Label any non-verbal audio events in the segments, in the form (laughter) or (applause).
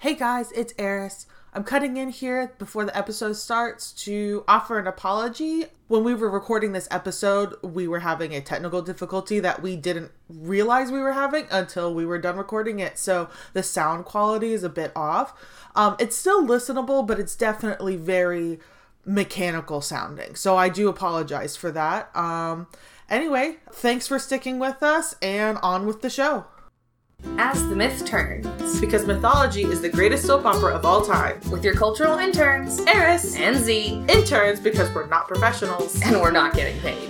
Hey guys, it's Eris. I'm cutting in here before the episode starts to offer an apology. When we were recording this episode, we were having a technical difficulty that we didn't realize we were having until we were done recording it. So the sound quality is a bit off. Um, it's still listenable, but it's definitely very mechanical sounding. So I do apologize for that. Um, anyway, thanks for sticking with us and on with the show. As the myth turns, Because mythology is the greatest soap opera of all time. with your cultural interns, Eris and Z, interns because we're not professionals. and we're not getting paid.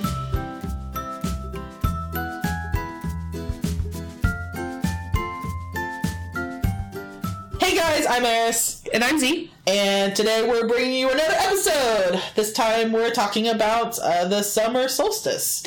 Hey guys, I'm Eris, And I'm Z. and today we're bringing you another episode. This time we're talking about uh, the summer solstice.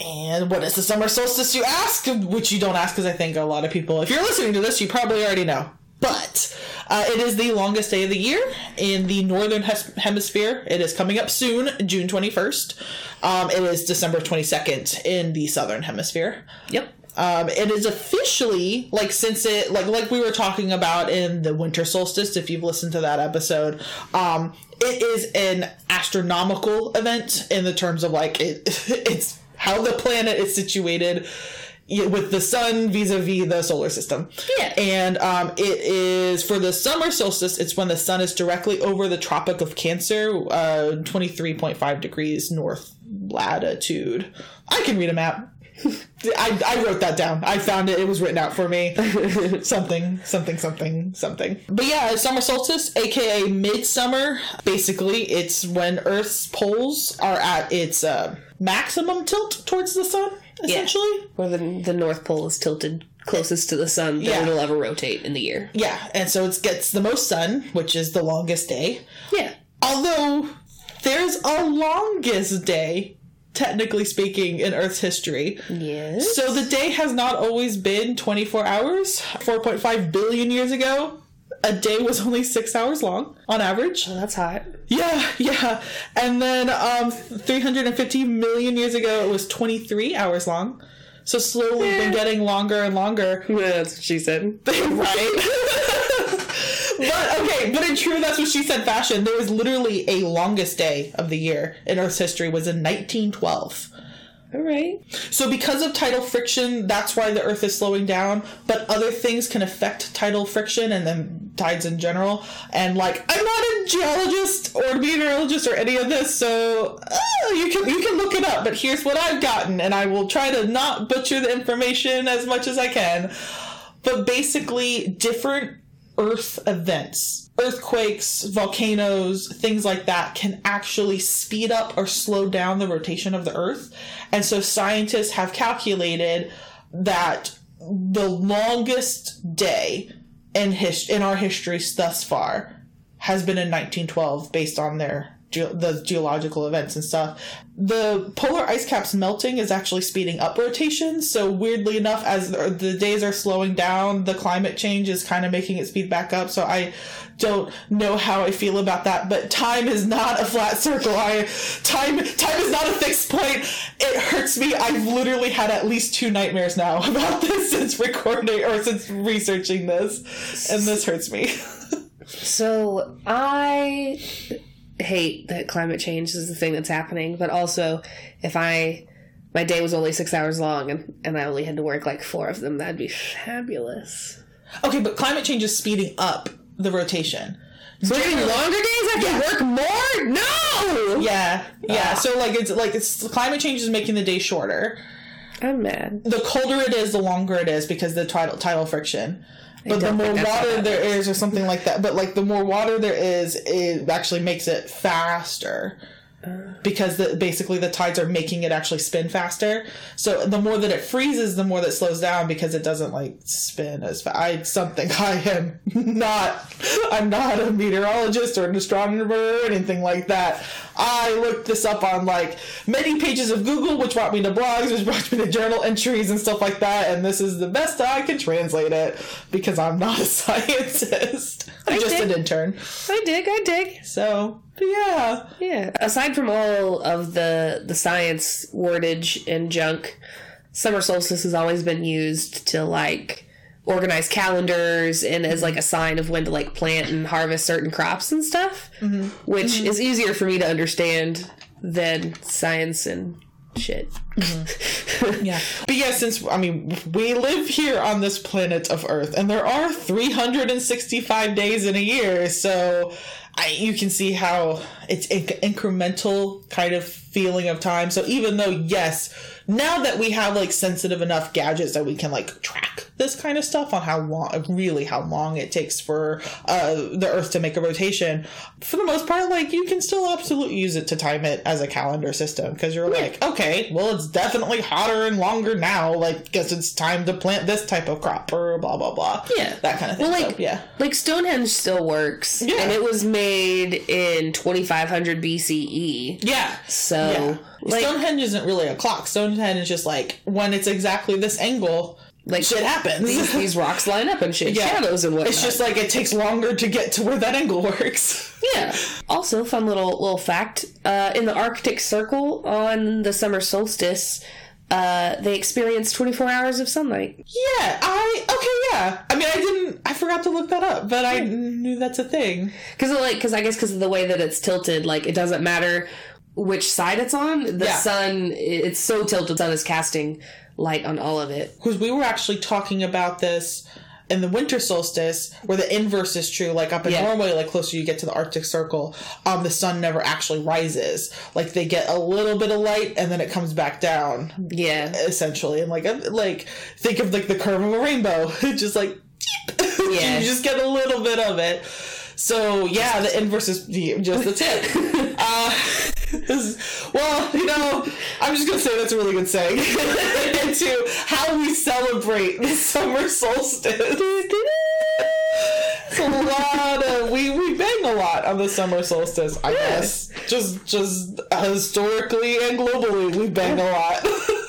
And what is the summer solstice, you ask? Which you don't ask because I think a lot of people, if you're listening to this, you probably already know. But uh, it is the longest day of the year in the northern hes- hemisphere. It is coming up soon, June 21st. Um, it is December 22nd in the southern hemisphere. Yep. Um, it is officially like since it like like we were talking about in the winter solstice. If you've listened to that episode, um, it is an astronomical event in the terms of like it. (laughs) It's how the planet is situated with the sun vis-a-vis the solar system. Yeah. And um, it is for the summer solstice. It's when the sun is directly over the Tropic of Cancer, uh, twenty three point five degrees north latitude. I can read a map. (laughs) I, I wrote that down. I found it. It was written out for me. (laughs) something, something, something, something. But yeah, summer solstice, aka midsummer. Basically, it's when Earth's poles are at its uh, maximum tilt towards the sun. Essentially, Where the, the North Pole is tilted closest to the sun that Yeah. it'll ever rotate in the year. yeah. And so it gets the most sun, which is the longest day. Yeah. Although there's a longest day, technically speaking, in Earth's history. Yes. So the day has not always been 24 hours. 4.5 billion years ago, a day was only six hours long on average. Well, that's hot. Yeah, yeah. And then um, 350 million years ago, it was 23 hours long. So slowly been getting longer and longer. Yeah, That's what she said. (laughs) right? but okay, but in true, that's what she said. Fashion. There was literally a longest day of the year in Earth's history was in 1912. All right. So because of tidal friction, that's why the Earth is slowing down. But other things can affect tidal friction and then tides in general. And like, I'm not a geologist or meteorologist or any of this, so uh, you can you can look it up. But here's what I've gotten, and I will try to not butcher the information as much as I can. But basically, different Earth events, earthquakes, volcanoes, things like that can actually speed up or slow down the rotation of the Earth. And so scientists have calculated that the longest day in his- in our history thus far has been in 1912 based on their ge- the geological events and stuff. The polar ice caps melting is actually speeding up rotation. So weirdly enough, as the days are slowing down, the climate change is kind of making it speed back up. So I don't know how I feel about that. But time is not a flat circle. I time time is not a fixed point. It hurts me. I've literally had at least two nightmares now (laughs) about this since recording or since researching this, and this hurts me. (laughs) So I hate that climate change is the thing that's happening, but also if I my day was only six hours long and, and I only had to work like four of them, that'd be fabulous. Okay, but climate change is speeding up the rotation. So Working longer days, I can Yeah. work more? No! Yeah, yeah. So like it's like it's climate change is making the day shorter. I'm mad. The colder it is, the longer it is because the tidal tidal friction. But the more think that's how water there is, or something like that. But like the more water there is, it actually makes it faster. Because the, basically the tides are making it actually spin faster. So the more that it freezes, the more that slows down because it doesn't like spin as fast. I something (laughs) I am not. I'm not a meteorologist or an astronomer or anything like that. I looked this up on like many pages of Google, which brought me to blogs, which brought me to journal entries and stuff like that. And this is the best I can translate it because I'm not a (laughs) scientist. I'm just an intern. I dig, I dig. So, yeah. Yeah. Aside from all of the the science wordage and junk, summer solstice has always been used to like organized calendars and as like a sign of when to like plant and harvest certain crops and stuff, mm-hmm. which mm-hmm. is easier for me to understand than science and shit. Mm-hmm. Yeah. (laughs) But yeah, since, I mean, we live here on this planet of Earth, and there are 365 days in a year, so I, you can see how it's inc- incremental kind of feeling of time. So even though, yes, now that we have like sensitive enough gadgets that we can like track this kind of stuff on how long, really how long it takes for uh, the Earth to make a rotation, for the most part, like you can still absolutely use it to time it as a calendar system because you're like, okay, well, it's definitely hotter and longer now. Like, guess it's time to plant this type of crop or blah blah blah. Yeah. that kind of thing. Well, like, So, yeah, like Stonehenge still works, Yeah. and it was made in 2500 BCE. yeah. So, Yeah. Like, Stonehenge isn't really a clock. Stonehenge is just like when it's exactly this angle, like shit happens. these, these rocks line up and shit, Yeah. shadows and whatnot. it's just like it takes longer to get to where that angle works. (laughs) yeah. Also, fun little little fact: uh, in the Arctic Circle on the summer solstice, uh, they experience 24 hours of sunlight. Yeah, I okay, yeah. I mean, I didn't. I forgot to look that up, but I knew that's a thing. Because like, because I guess because of the way that it's tilted, like it doesn't matter which side it's on. The Yeah. sun, it's so tilted. The sun is casting light on all of it. Because we were actually talking about this in the winter solstice, where the inverse is true. Like up in Yeah. Norway, like closer you get to the Arctic Circle, um, the sun never actually rises. Like they get a little bit of light and then it comes back down. Yeah. essentially and like uh, like think of like the curve of a rainbow (laughs) just like (laughs) Yeah. you just get a little bit of it so yeah the inverse is the, just the tip. (laughs) Uh, is- (laughs) well you know i'm just gonna say that's a really good saying. (laughs) Into how we celebrate the summer solstice. It's a lot of we we bang a lot on the summer solstice i guess. Just just historically and globally we bang a lot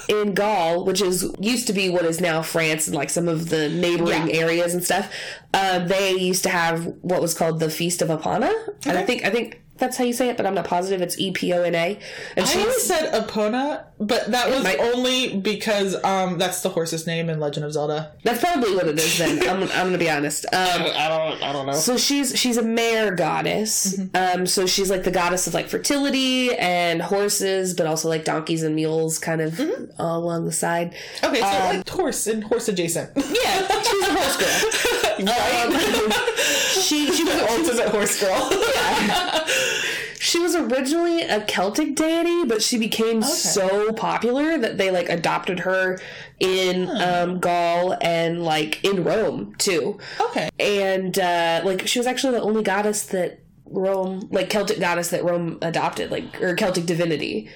in Gaul, which is used to be what is now France and like some of the neighboring Yeah. areas and stuff, uh, they used to have what was called the Feast of Epona, and I think I think that's how you say it, but I'm not positive. It's E P O N A, and I always said Epona, but that was might- only because um that's the horse's name in Legend of Zelda. that's probably what it is. Then I'm, I'm gonna be honest. (laughs) Um, I don't I don't know. so she's she's a mare goddess. Mm-hmm. Um, so she's like the goddess of like fertility and horses, but also like donkeys and mules, kind of Mm-hmm. all along the side. Okay, so um, like horse and horse adjacent. Yeah, she's a horse girl. (laughs) right? (laughs) She she was Ultimate horse girl. She was originally a Celtic deity, but she became so popular that they like adopted her in um, Gaul and like in Rome too. okay. And uh, like she was actually the only goddess that Rome, like Celtic goddess that Rome adopted, like or Celtic divinity.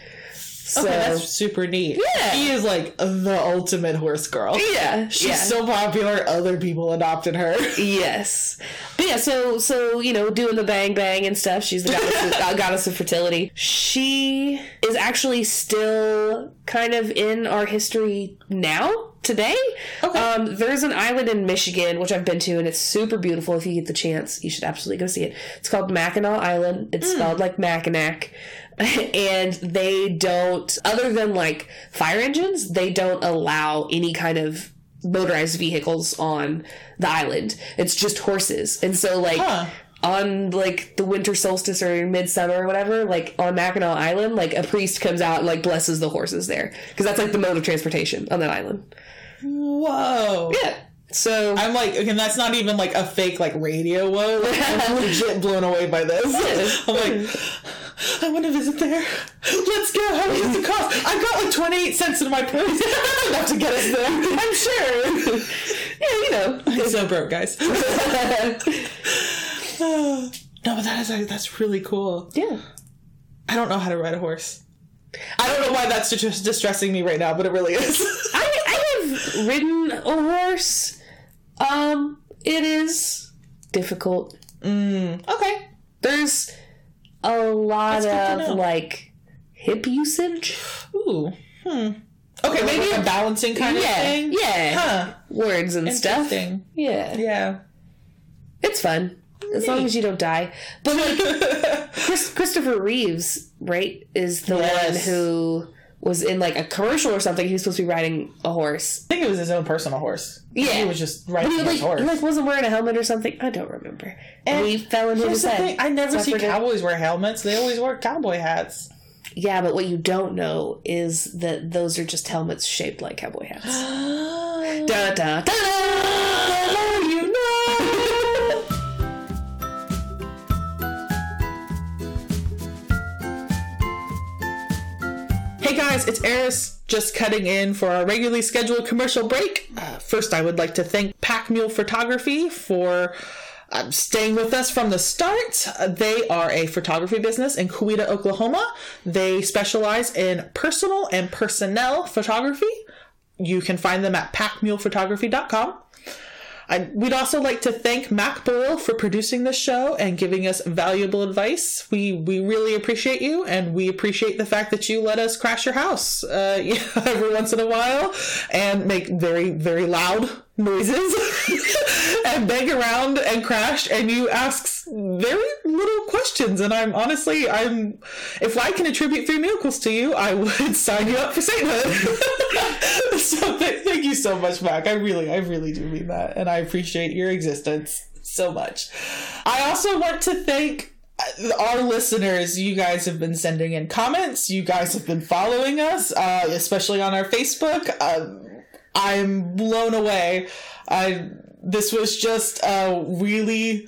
So Okay, that's super neat. Yeah. She is like the ultimate horse girl. yeah, She's yeah. so popular, other people adopted her. (laughs) Yes, but yeah. So so you know, doing the bang bang and stuff. She's the goddess of, uh, goddess of fertility. She is actually still kind of in our history now today. Okay. Um, there's an island in Michigan which I've been to, and it's super beautiful. If you get the chance, you should absolutely go see it. It's called Mackinac Island. It's spelled like Mackinac. (laughs) And they don't, other than like fire engines, they don't allow any kind of motorized vehicles on the island. It's just horses. And so like Huh. on like the winter solstice or midsummer or whatever, like on Mackinac Island, like a priest comes out and like blesses the horses there because that's like the mode of transportation on that island. Whoa. Yeah. So I'm like, okay, that's not even like a fake like radio whoa. Like, I'm (laughs) legit blown away by this. (laughs) I'm like, I want to visit there. Let's go. How much does it cost? I've got like 28 cents in my purse. That's enough to get us there. I'm sure. yeah, you know. I'm so broke, guys. (laughs) no, but that is that's really cool. yeah. I don't know how to ride a horse. I don't know why that's just distressing me right now, but it really is. (laughs) I, I have ridden a horse. Um, it is difficult. okay. There's a lot of like hip usage. Ooh. Hmm. Okay, maybe a balancing kind of thing. yeah. Huh. Words and stuff. Yeah. Yeah. It's fun. As long as you don't die. But like (laughs) Chris, Christopher Reeves, right, is the Yes. one who was in like a commercial or something. He was supposed to be riding a horse. I think it was his own personal horse. Yeah. he was just riding he his like, horse. he like wasn't wearing a helmet or something. I don't remember. And, And he fell Here's his head. I never see cowboys wear helmets. They always wear cowboy hats. Yeah, but what you don't know is that those are just helmets shaped like cowboy hats. (gasps) da da da. you Hey guys, it's Eris, just cutting in for our regularly scheduled commercial break. Uh, first, I would like to thank Pack Mule Photography for uh, staying with us from the start. Uh, they are a photography business in Coweta, Oklahoma. They specialize in personal and personnel photography. You can find them at packmulephotography.com. I, we'd also like to thank Mac Boyle for producing this show and giving us valuable advice. We we really appreciate you, and we appreciate the fact that you let us crash your house uh, (laughs) every once in a while and make very very loud noises (laughs) and bang around and crash. And you ask very little questions. And I'm honestly, I'm if I can attribute three miracles to you, I would (laughs) sign you up for sainthood. (laughs) so thank you so much, Mac. I really, I really do mean that, and I appreciate your existence so much. I also want to thank uh, our listeners. You guys have been sending in comments. You guys have been following us, uh, especially on our Facebook. Um, I'm blown away. I this was just a really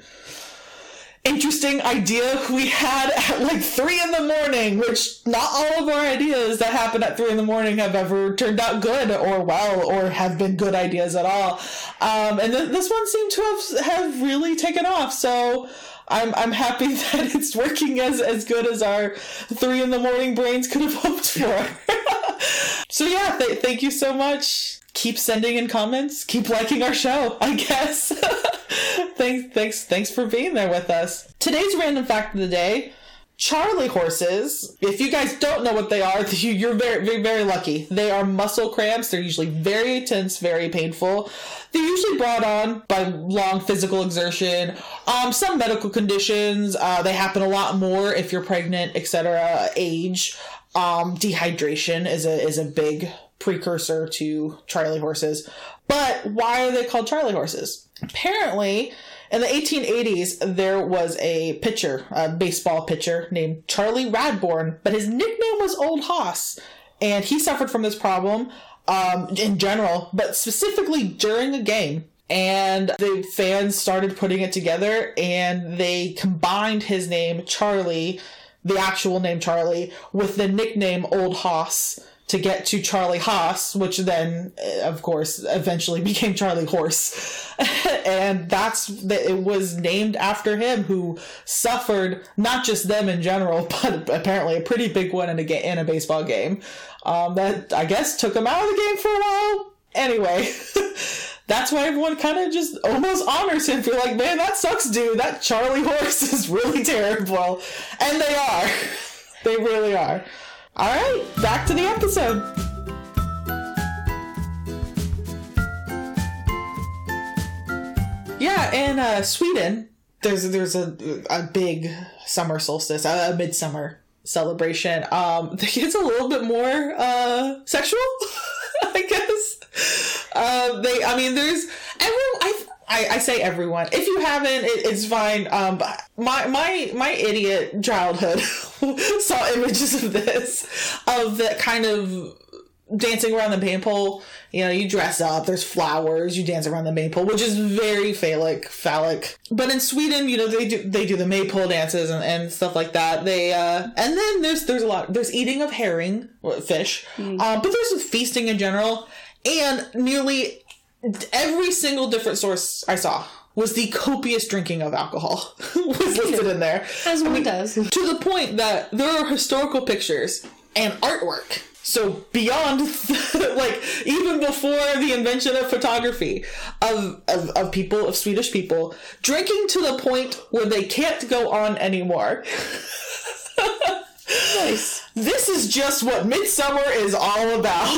interesting idea we had at like three in the morning, which not all of our ideas that happen at three in the morning have ever turned out good or well or have been good ideas at all. Um, and th- this one seemed to have have really taken off. So. I'm, I'm happy (laughs) that it's working as, as good as our three in the morning brains could have hoped for. (laughs) so yeah, th- thank you so much. Keep sending in comments. Keep liking our show. I guess. (laughs) thanks, thanks, thanks for being there with us. Today's random fact of the day: Charlie horses. If you guys don't know what they are, (laughs) you- you're very, very, very lucky. They are muscle cramps. They're usually very intense, very painful. They're usually brought on by long physical exertion. Um, some medical conditions. Uh, they happen a lot more if you're pregnant, etc. Age. Um, dehydration is a is a big precursor to Charlie horses. But why are they called Charlie horses? Apparently, in the 1880s, there was a pitcher, a baseball pitcher named Charlie Radbourn, but his nickname was Old Hoss. And he suffered from this problem um, in general, but specifically during a game. And the fans started putting it together and they combined his name, Charlie, the actual name Charlie, with the nickname Old Hoss to get to Charlie Hoss, which then, eh, of course, eventually (laughs) became Charlie Horse. (laughs) and that's that it was named after him who suffered not just them in general, (laughs) but apparently a pretty big one in a in a baseball game. Um, that I guess took him out of the game for a while. Anyway, that's why everyone kind of just almost honors him for like, man, that sucks, dude. That Charlie Horse is really terrible, and they are. they really are. All right, back to the episode. Yeah, in uh, Sweden, there's there's a a big summer solstice, a, a midsummer celebration. Um, (laughs) it's a little bit more uh, sexual, (laughs) I guess. Uh, they, I mean, there's everyone. I, I, I say everyone. If you haven't, it, it's fine. Um, but my my my idiot childhood (laughs) saw images of this, of that kind of dancing around the maypole. You know, you dress up, there's flowers, you dance around the maypole, which is very phallic, phallic. But in Sweden, you know, they do they do the maypole dances and, and stuff like that. They uh and then there's there's a lot there's eating of herring, or fish, um, but there's feasting in general, and nearly every single different source I saw was the copious drinking of alcohol (laughs) was listed (laughs) in there As one does. to the point that there are historical pictures and artwork. So beyond, (laughs) like even before the invention of photography, of, of of people of Swedish people drinking to the point where they can't go on anymore. Nice. This is just what midsummer is all about.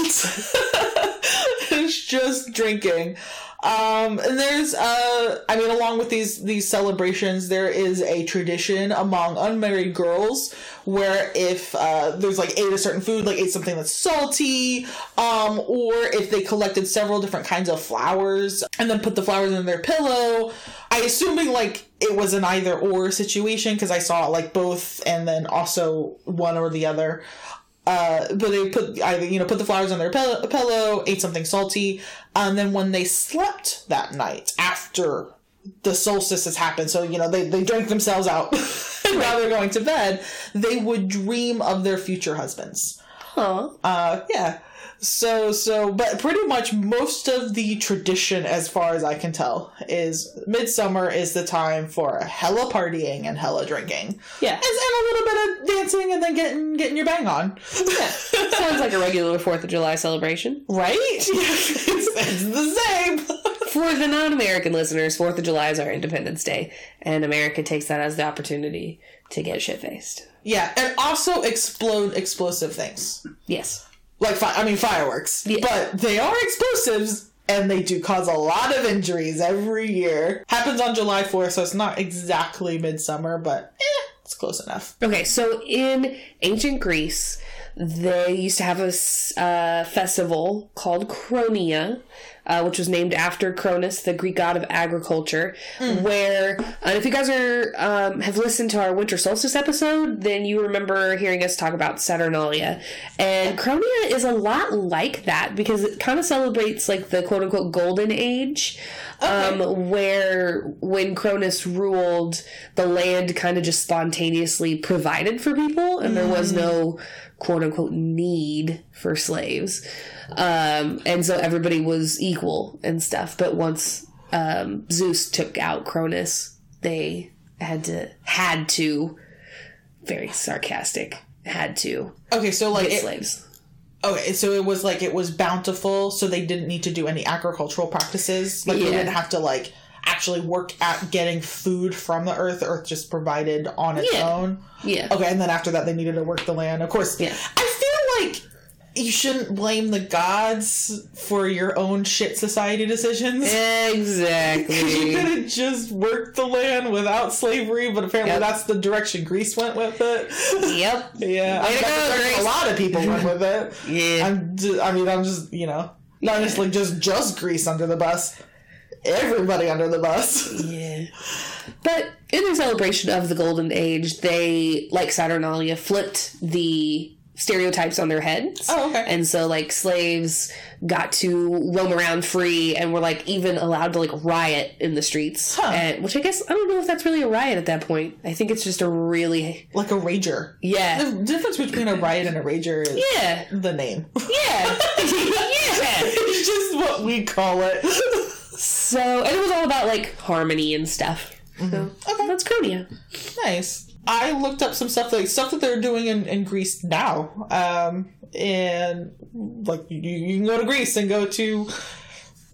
It's just drinking. Um, and there's, uh, I mean, along with these these celebrations, there is a tradition among unmarried girls where if uh, there's like ate a certain food, like ate something that's salty, um, or if they collected several different kinds of flowers and then put the flowers in their pillow. I assuming like it was an either or situation because I saw like both and then also one or the other uh, but they put either you know put the flowers on their pillow, pillow, ate something salty, and then when they slept that night after the solstice has happened, so you know they they drank themselves out, (laughs) and now they're going to bed. They would dream of their future husbands. Aw. Uh, yeah. So so, but pretty much most of the tradition, as far as I can tell, is midsummer is the time for hella partying and hella drinking. Yeah. And, and a little bit of dancing and then getting getting your bang on. Yeah. Sounds like a regular 4th of July celebration. Right? (laughs) it's, it's the same. For the non American listeners, 4th of July is our Independence Day, and America takes that as the opportunity to get shit faced. yeah, and also explode explosive things. Yes. Like, fi- I mean, fireworks. Yeah. But they are explosives. And they do cause a lot of injuries every year. Happens on July 4th, so it's not exactly midsummer, but eh, it's close enough. Okay, so in ancient Greece, they used to have a uh, festival called Cronia, uh, which was named after Cronus, the Greek god of agriculture. Where, and if you guys are um, have listened to our winter solstice episode, then you remember hearing us talk about Saturnalia. And Cronia is a lot like that because it kind of celebrates like the quote unquote golden age um, where when Cronus ruled, the land kind of just spontaneously provided for people, and there was no quote unquote need for slaves. Um, and so everybody was equal and stuff. But once um, Zeus took out Cronus, they had to, had to, very sarcastic, had to Okay, so like get it, slaves. Okay, so it was like it was bountiful, so they didn't need to do any agricultural practices. Like they didn't have to like actually work at getting food from the earth. The earth just provided on its Yeah. own. Yeah. Okay, and then after that, they needed to work the land. Of course, Yeah. I feel like you shouldn't blame the gods for your own shit society decisions. Exactly. (laughs) You could have just worked the land without slavery, but apparently Yep. that's the direction Greece went with it. yep. (laughs) Yeah, Way to go, Greece. a lot of people went with it. (laughs) Yeah. I'm. I mean, I'm just you know not just like just just Greece under the bus. Everybody under the bus. Yeah. But in their celebration of the Golden Age, they, like Saturnalia, flipped the stereotypes on their heads. Oh, okay. And so, like, slaves got to roam around free and were, like, even allowed to, like, riot in the streets. Huh. And, which I guess, I don't know if that's really a riot at that point. I think it's just a really. Like a rager. Yeah. The difference between a riot and a rager is Yeah. the name. Yeah. (laughs) yeah. (laughs) it's just what we call it. (laughs) So, and it was all about, like, harmony and stuff. So, Okay. that's Cronia. nice. I looked up some stuff like stuff that they're doing in, in Greece now. Um, and like you, you can go to Greece and go to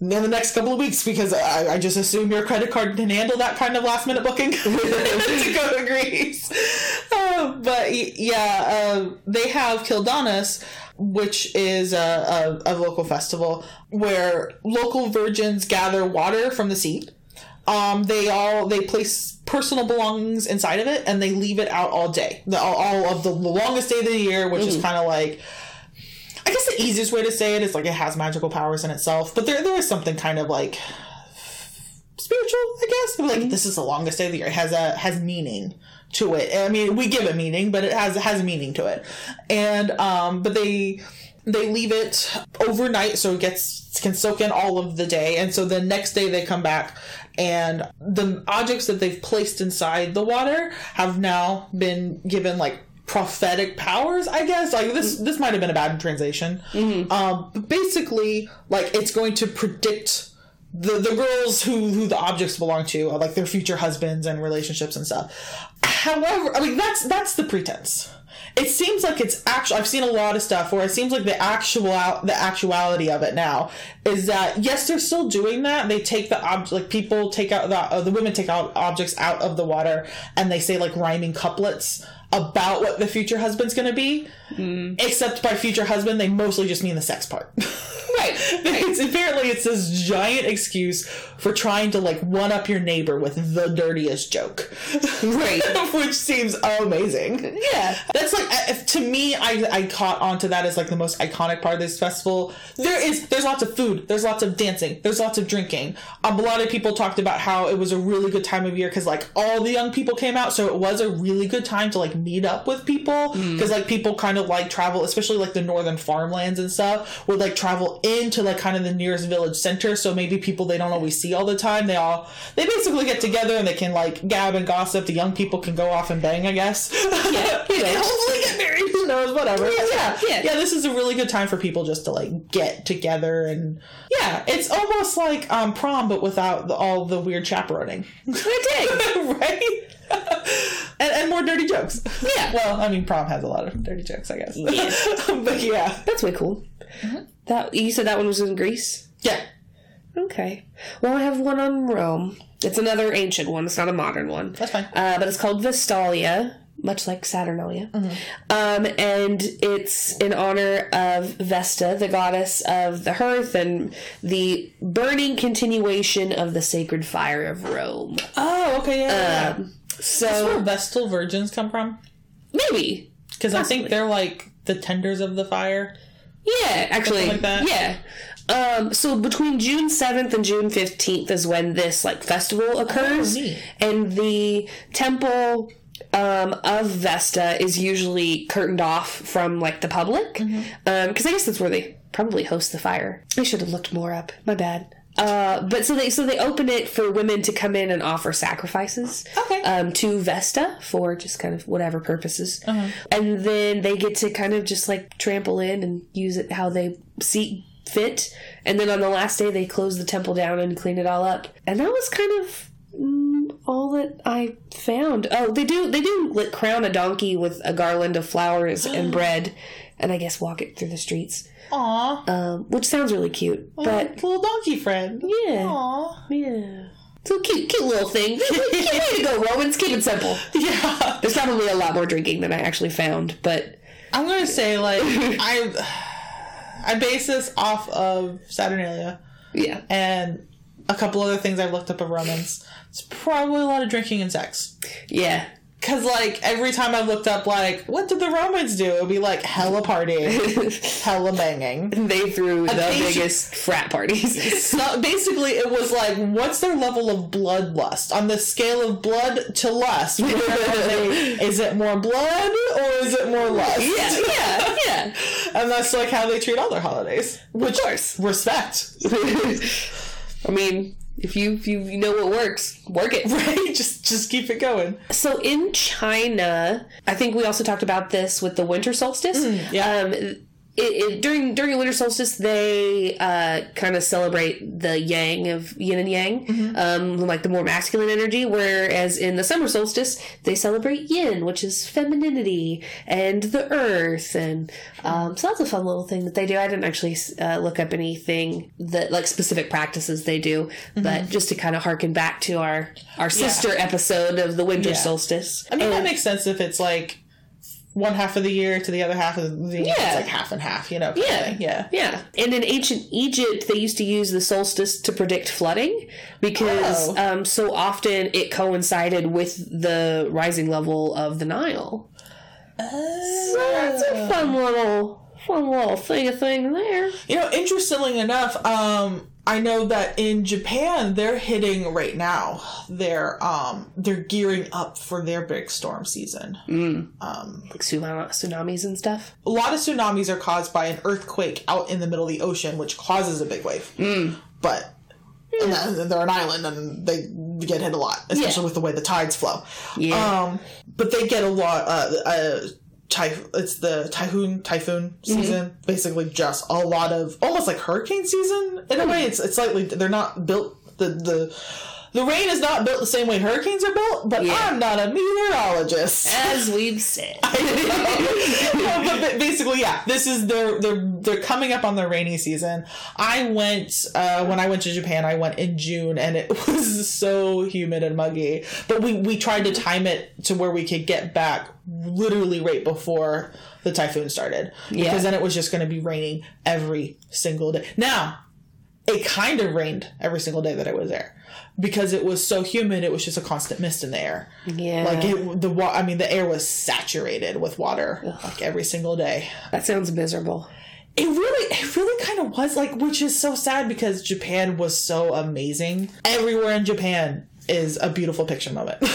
in the next couple of weeks because I, I just assume your credit card can handle that kind of last minute booking (laughs) to go to Greece. (laughs) Uh, but yeah, uh, they have Klidonas, which is a, a, a local festival where local virgins gather water from the sea. Um, they all they place personal belongings inside of it and they leave it out all day, the, all, all of the, the longest day of the year, which is kind of like I guess the easiest way to say it is like it has magical powers in itself, but there there is something kind of like spiritual, I guess. Like this is the longest day of the year. It has a has meaning to it. I mean, we give it meaning, but it has it has meaning to it. And um, but they they leave it overnight so it gets can soak in all of the day, and so the next day they come back. And the objects that they've placed inside the water have now been given like prophetic powers i guess like this this might have been a bad translation um but basically like it's going to predict the the girls who who the objects belong to uh, like their future husbands and relationships and stuff. However i mean that's that's the pretense. It seems like it's actual i've seen a lot of stuff where it seems like the actual the actuality of it now is that yes they're still doing that. They take the object like people take out the uh, the women take out objects out of the water and they say like rhyming couplets about what the future husband's going to be except by future husband they mostly just mean the sex part (laughs) Right. (laughs) It's apparently it's this giant excuse for trying to like one up your neighbor with the dirtiest joke, Right. (laughs) which seems amazing. Yeah. That's like if- to me, I I caught onto that as like the most iconic part of this festival. There is there's lots of food, there's lots of dancing, there's lots of drinking. Um, a lot of people talked about how it was a really good time of year because like all the young people came out, so it was a really good time to like meet up with people because like people kind of like travel, especially like the northern farmlands and stuff, would like travel into like kind of the nearest village center. So maybe people they don't always see all the time, they all they basically get together and they can like gab and gossip. The young people can go off and bang, I guess. Yeah, (laughs) you know. hopefully get married. Who knows? Whatever. Yeah, yeah, yeah. yeah. This is a really good time for people just to like get together and yeah, it's almost like um, prom but without the, all the weird chaperoning, I (laughs) right? (laughs) (laughs) and, and more dirty jokes. Yeah. Well, I mean, prom has a lot of dirty jokes, I guess. Yeah. (laughs) but yeah. That's way cool. That you said that one was in Greece. yeah. Okay. Well, I have one on Rome. It's another ancient one. It's not a modern one. That's fine. Uh, but it's called Vestalia, much like Saturnalia. Um, and it's in honor of Vesta, the goddess of the hearth and the burning continuation of the sacred fire of Rome. Oh, okay, yeah. yeah, yeah. So where Vestal virgins come from maybe. because I think they're like the tenders of the fire. Yeah, actually, like that? yeah. Um, so between June seventh and June fifteenth is when this like festival occurs, Oh, and the temple um, of Vesta is usually curtained off from like the public, because Mm-hmm. I guess that's where they probably host the fire. I should have looked more up. My bad. Uh, but so they so they open it for women to come in and offer sacrifices Okay. um, to Vesta for just kind of whatever purposes, Uh-huh. and then they get to kind of just like trample in and use it how they see fit. And then on the last day, they close the temple down and clean it all up. And that was kind of mm, all that I found. Oh, they do they do like crown a donkey with a garland of flowers and (gasps) bread, and I guess walk it through the streets, Aw, um, which sounds really cute. But little donkey friend. yeah, Aw. yeah. So cute, cute little thing. (laughs) cute way to go, Romans. Keep it simple. Yeah. There's probably a lot more drinking than I actually found, but I'm gonna say like (laughs) I I base this off of Saturnalia yeah, and a couple other things I've looked up of Romans. It's probably a lot of drinking and sex. yeah, Cause like every time I looked up like what did the Romans do? It'd be like hella party, (laughs) hella banging. they threw the Occasion- biggest frat parties. (laughs) So basically, it was like, what's their level of bloodlust on the scale of blood to lust? (laughs) They- is it more blood or is it more lust? yeah, yeah, yeah. and that's like how they treat all their holidays. Which course. respect, I mean, if you if you know what works, work it. (laughs) right? Just just keep it going. So in China, I think we also talked about this with the winter solstice. yeah. Um, it, it, during during winter solstice, they uh, kind of celebrate the yang of yin and yang, um, like the more masculine energy. Whereas in the summer solstice, they celebrate yin, which is femininity and the earth, and um, so that's a fun little thing that they do. I didn't actually uh, look up anything that like specific practices they do, but just to kind of harken back to our our sister episode of the winter Yeah. solstice. I mean, that makes sense if it's like one half of the year to the other half of the year. Yeah. It's like half and half, you know? Yeah. Yeah. Yeah. And in ancient Egypt, they used to use the solstice to predict flooding because Oh. um, so often it coincided with the rising level of the Nile. So that's a fun little, fun little thing, a thing there. You know, interestingly enough, um, I know that in Japan they're hitting right now. They're um they're gearing up for their big storm season. Um, Like tsunamis and stuff. a lot of tsunamis are caused by an earthquake out in the middle of the ocean, which causes a big wave. But and then they're an island and they get hit a lot, especially Yeah. with the way the tides flow. Yeah. Um, but they get a lot. Uh, uh, typh- it's the typhoon typhoon mm-hmm. season. Basically, just a lot of almost like hurricane season in a mm-hmm. way. It's it's slightly they're not built the the the rain is not built the same way hurricanes are built, but Yeah. I'm not a meteorologist. As (laughs) we've said. (laughs) No, but basically, yeah, this is they're they're they're coming up on their rainy season. I went uh, when I went to Japan. I went in June, and it (laughs) was so humid and muggy. But we we tried to time it to where we could get back literally right before the typhoon started, Yeah. because then it was just going to be raining every single day. Now, it kind of rained every single day that I was there. Because it was so humid, it was just a constant mist in the air. Yeah. Like it, the wa- I mean, the air was saturated with water like every single day. that sounds miserable. It really, it really kind of was like, which is so sad because Japan was so amazing. Everywhere in Japan is a beautiful picture moment. (laughs)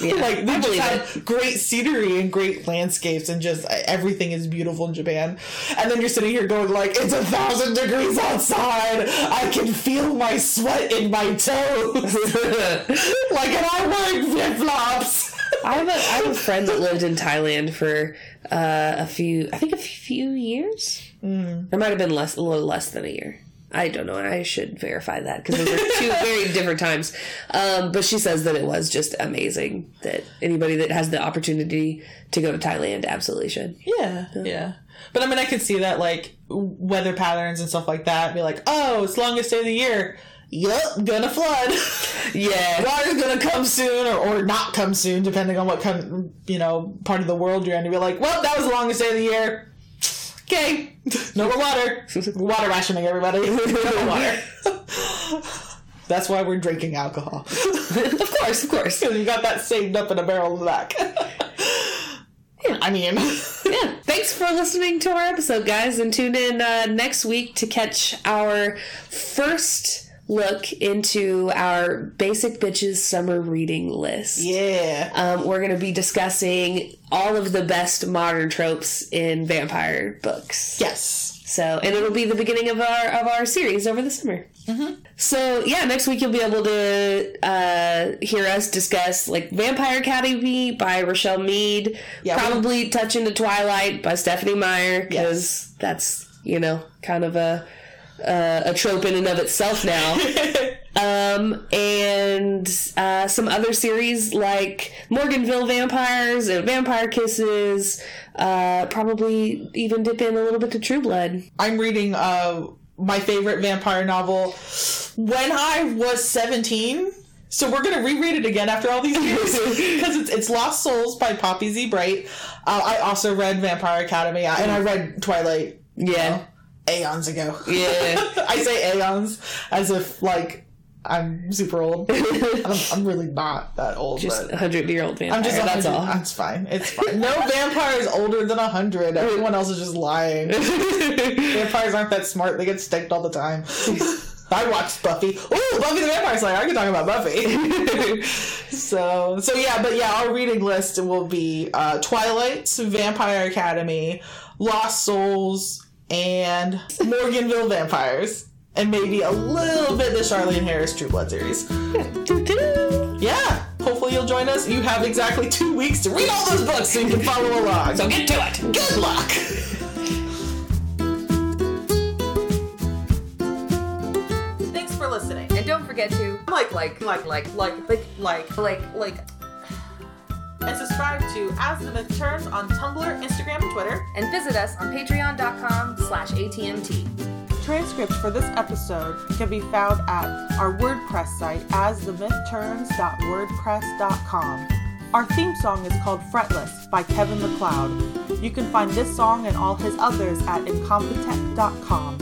Yeah, like they I just have great scenery and great landscapes and just uh, everything is beautiful in Japan. And then you're sitting here going like, it's a thousand degrees outside. I can feel my sweat in my toes. (laughs) like, and I'm wearing flip flops. I have a I have a friend that lived in Thailand for uh, a few I think a few years. Mm. There might have been less a little less than a year. I don't know. I should verify that because those are two very (laughs) different times. Um, but she says that it was just amazing. That anybody that has the opportunity to go to Thailand absolutely should. Yeah, yeah. But I mean, I can see that like weather patterns and stuff like that. Be like, oh, it's longest day of the year. Yup, gonna flood. (laughs) Yeah, Water's gonna come soon or, or not come soon, depending on what kind, you know, part of the world you're in. To be like, well, that was the longest day of the year. Okay, (laughs) no more water. (laughs) Water rationing, everybody. (laughs) No water. That's why we're drinking alcohol. of course, of course. You got that saved up in a barrel in the back. I mean, yeah. Thanks for listening to our episode, guys, and tune in uh, next week to catch our first look into our basic bitches summer reading list. yeah. Um, we're going to be discussing all of the best modern tropes in vampire books. Yes. So, and it'll be the beginning of our of our series over the summer. So, yeah, next week you'll be able to uh, hear us discuss like Vampire Academy by Richelle Mead, Yeah, we- probably touch into Twilight by Stephenie Meyer because that's you know kind of a uh, a trope in and of itself now. (laughs) um, and uh, some other series like Morganville Vampires and Vampire Kisses. Uh, probably even dip in a little bit to True Blood. I'm reading uh my favorite vampire novel when I was 17. So we're gonna reread it again after all these years (laughs) because it's it's Lost Souls by Poppy Z Bright. Uh, I also read Vampire Academy uh, and I read Twilight Yeah, aeons ago. yeah. (laughs) I say aeons as if like I'm super old. (laughs) I'm, I'm really not that old. Just a hundred year old vampire. I'm just that's 100. all. That's fine. It's fine. No vampire is older than hundred. Everyone else is just lying. (laughs) Vampires aren't that smart. They get staked all the time. I watched Buffy. Ooh, Buffy the Vampire Slayer. I can talk about Buffy. so, so yeah, but yeah, our reading list will be uh, Twilight, Vampire Academy, Lost Souls, and Morganville Vampires, and maybe a little bit the Charlaine Harris True Blood series. (laughs) Yeah, hopefully you'll join us. You have exactly two weeks to read all those books so you can follow along. So get to it. Good luck. Thanks for listening. And don't forget to Like, like, like, like, like, like, like, like like and subscribe to As the Myth Turns on Tumblr, Instagram, and Twitter. and visit us on patreon.com slash ATMT. Transcripts for this episode can be found at our WordPress site, asthemythturns.wordpress.com. Our theme song is called Fretless by Kevin MacLeod. You can find this song and all his others at incompetech.com.